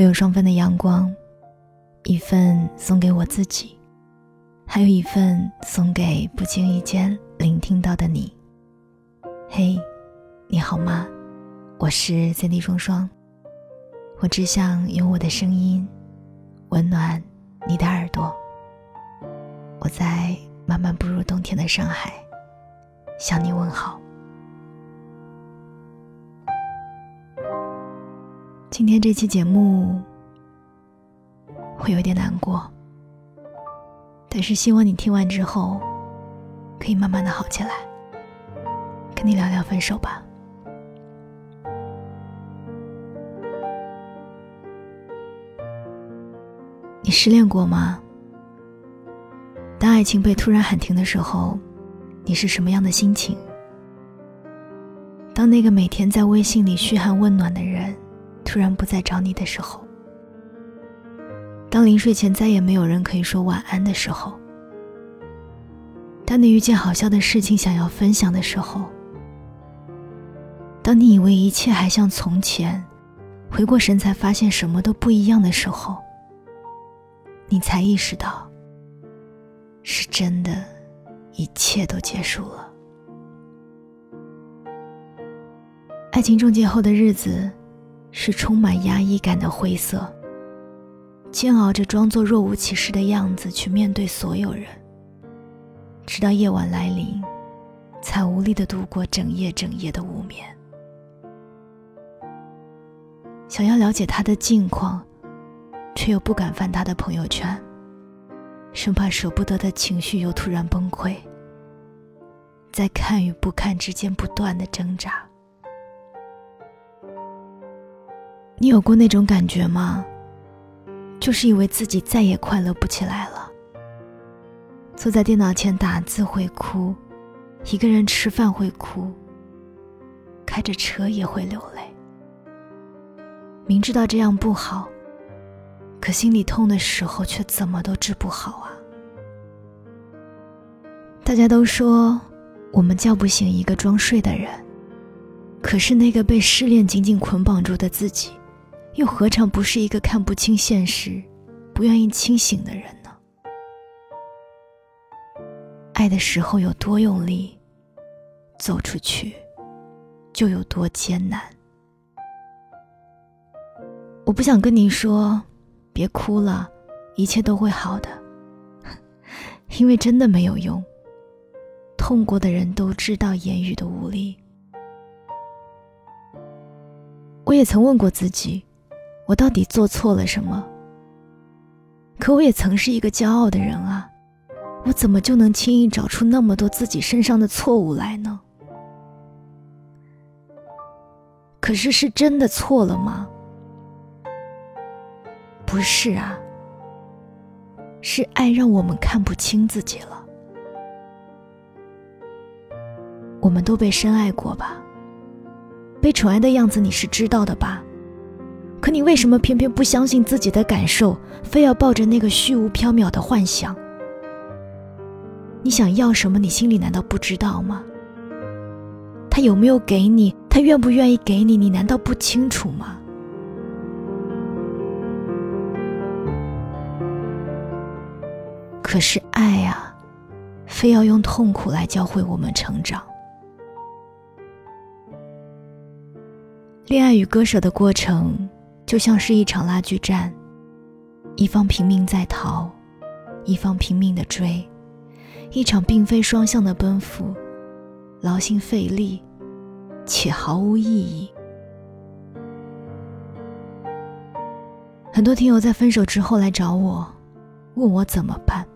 我有双份的阳光，一份送给我自己，还有一份送给不经意间聆听到的你。嘿，你好吗？我是 CD 双双，我只想用我的声音温暖你的耳朵。我在慢慢步入冬天的上海，向你问好。今天这期节目会有点难过，但是希望你听完之后可以慢慢的好起来。跟你聊聊分手吧。你失恋过吗？当爱情被突然喊停的时候，你是什么样的心情？当那个每天在微信里嘘寒问暖的人。突然不再找你的时候，当临睡前再也没有人可以说晚安的时候，当你遇见好笑的事情想要分享的时候，当你以为一切还像从前，回过神才发现什么都不一样的时候，你才意识到，是真的，一切都结束了。爱情终结后的日子。是充满压抑感的灰色，煎熬着装作若无其事的样子去面对所有人，直到夜晚来临，才无力的度过整夜整夜的无眠。想要了解他的近况，却又不敢翻他的朋友圈，生怕舍不得的情绪又突然崩溃，在看与不看之间不断的挣扎。你有过那种感觉吗？就是以为自己再也快乐不起来了。坐在电脑前打字会哭，一个人吃饭会哭，开着车也会流泪。明知道这样不好，可心里痛的时候却怎么都治不好啊！大家都说我们叫不醒一个装睡的人，可是那个被失恋紧紧捆绑住的自己。又何尝不是一个看不清现实、不愿意清醒的人呢？爱的时候有多用力，走出去就有多艰难。我不想跟你说，别哭了，一切都会好的，因为真的没有用。痛过的人都知道言语的无力。我也曾问过自己。我到底做错了什么？可我也曾是一个骄傲的人啊，我怎么就能轻易找出那么多自己身上的错误来呢？可是是真的错了吗？不是啊，是爱让我们看不清自己了。我们都被深爱过吧？被宠爱的样子你是知道的吧？可你为什么偏偏不相信自己的感受，非要抱着那个虚无缥缈的幻想？你想要什么？你心里难道不知道吗？他有没有给你？他愿不愿意给你？你难道不清楚吗？可是爱啊，非要用痛苦来教会我们成长。恋爱与割舍的过程。就像是一场拉锯战，一方拼命在逃，一方拼命的追，一场并非双向的奔赴，劳心费力，且毫无意义。很多听友在分手之后来找我，问我怎么办。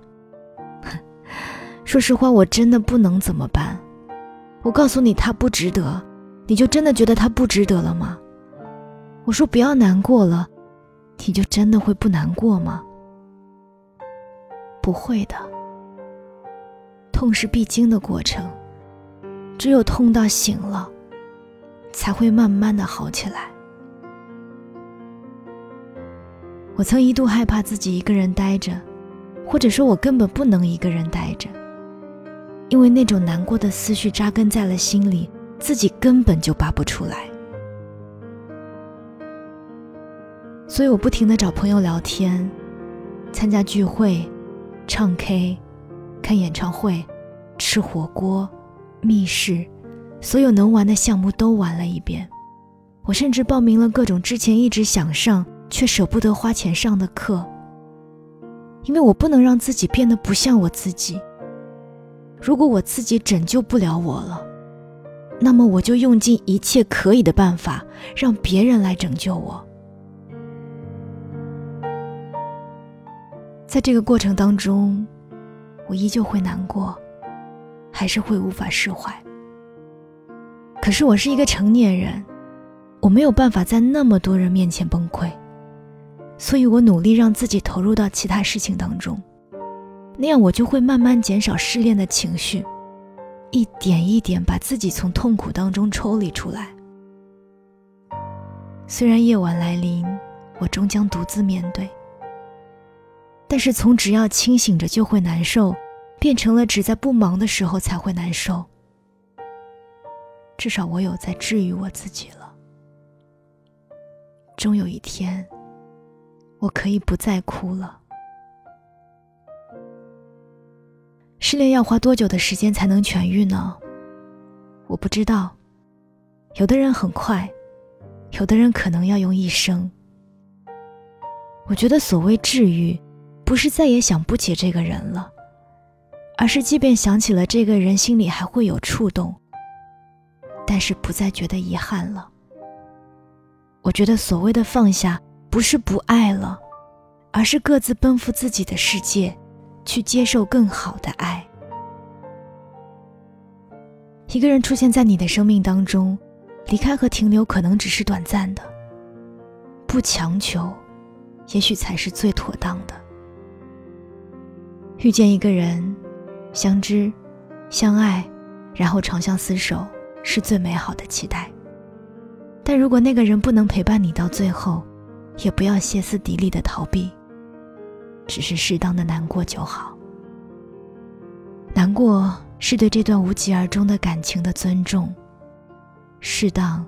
说实话，我真的不能怎么办。我告诉你，他不值得，你就真的觉得他不值得了吗？我说不要难过了，你就真的会不难过吗？不会的，痛是必经的过程，只有痛到醒了，才会慢慢的好起来。我曾一度害怕自己一个人待着，或者说我根本不能一个人待着，因为那种难过的思绪扎根在了心里，自己根本就拔不出来。所以我不停的找朋友聊天，参加聚会，唱 K，看演唱会，吃火锅，密室，所有能玩的项目都玩了一遍。我甚至报名了各种之前一直想上却舍不得花钱上的课，因为我不能让自己变得不像我自己。如果我自己拯救不了我了，那么我就用尽一切可以的办法，让别人来拯救我。在这个过程当中，我依旧会难过，还是会无法释怀。可是我是一个成年人。我没有办法在那么多人面前崩溃，所以我努力让自己投入到其他事情当中，那样我就会慢慢减少失恋的情绪，一点一点把自己从痛苦当中抽离出来。虽然夜晚来临，我终将独自面对，但是从只要清醒着就会难受，变成了只在不忙的时候才会难受。至少我有在治愈我自己了。终有一天，我可以不再哭了。失恋要花多久的时间才能痊愈呢？我不知道。有的人很快，有的人可能要用一生。我觉得所谓治愈，不是再也想不起这个人了，而是即便想起了这个人，心里还会有触动，但是不再觉得遗憾了。我觉得所谓的放下，不是不爱了，而是各自奔赴自己的世界，去接受更好的爱。一个人出现在你的生命当中，离开和停留可能只是短暂的，不强求，也许才是最妥当的。遇见一个人，相知、相爱，然后长相厮守，是最美好的期待。但如果那个人不能陪伴你到最后，也不要歇斯底里的逃避，只是适当的难过就好。难过是对这段无疾而终的感情的尊重，适当，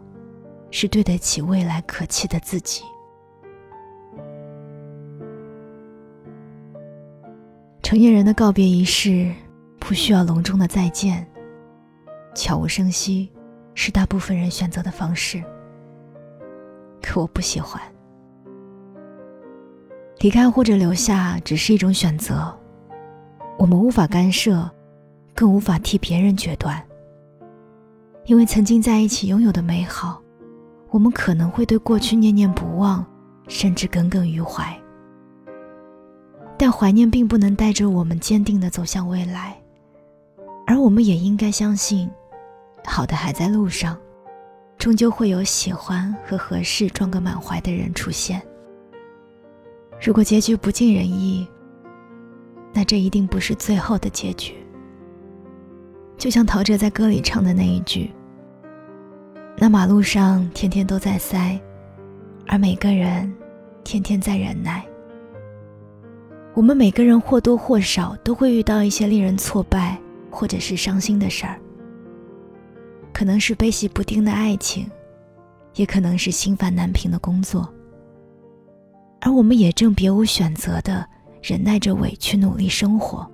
是对得起未来可期的自己。成年人的告别仪式，不需要隆重的再见，悄无声息，是大部分人选择的方式。可我不喜欢。离开或者留下只是一种选择，我们无法干涉，更无法替别人决断。因为曾经在一起拥有的美好，我们可能会对过去念念不忘，甚至耿耿于怀。但怀念并不能带着我们坚定的走向未来，而我们也应该相信，好的还在路上。终究会有喜欢和合适装个满怀的人出现。如果结局不尽人意，那这一定不是最后的结局。就像陶喆在歌里唱的那一句：“那马路上天天都在塞，而每个人天天在忍耐。”我们每个人或多或少都会遇到一些令人挫败或者是伤心的事儿。可能是悲喜不定的爱情，也可能是心烦难平的工作，而我们也正别无选择的忍耐着委屈，努力生活。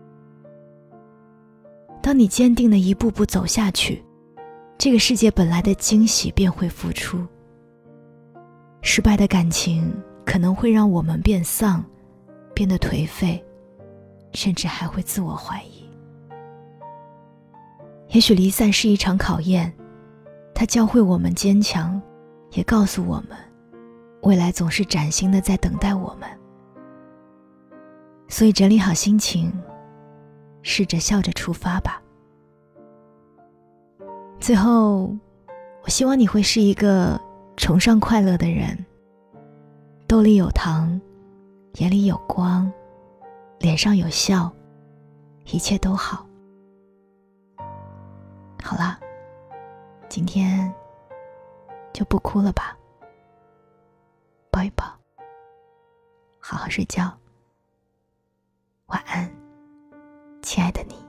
当你坚定的一步步走下去，这个世界本来的惊喜便会付出。失败的感情可能会让我们变丧，变得颓废，甚至还会自我怀疑。也许离散是一场考验，它教会我们坚强，也告诉我们，未来总是崭新的在等待我们。所以整理好心情，试着笑着出发吧。最后，我希望你会是一个崇尚快乐的人，兜里有糖，眼里有光，脸上有笑，一切都好。好了，今天就不哭了吧，抱一抱，好好睡觉，晚安，亲爱的你。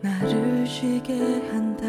나를 쉬게 한다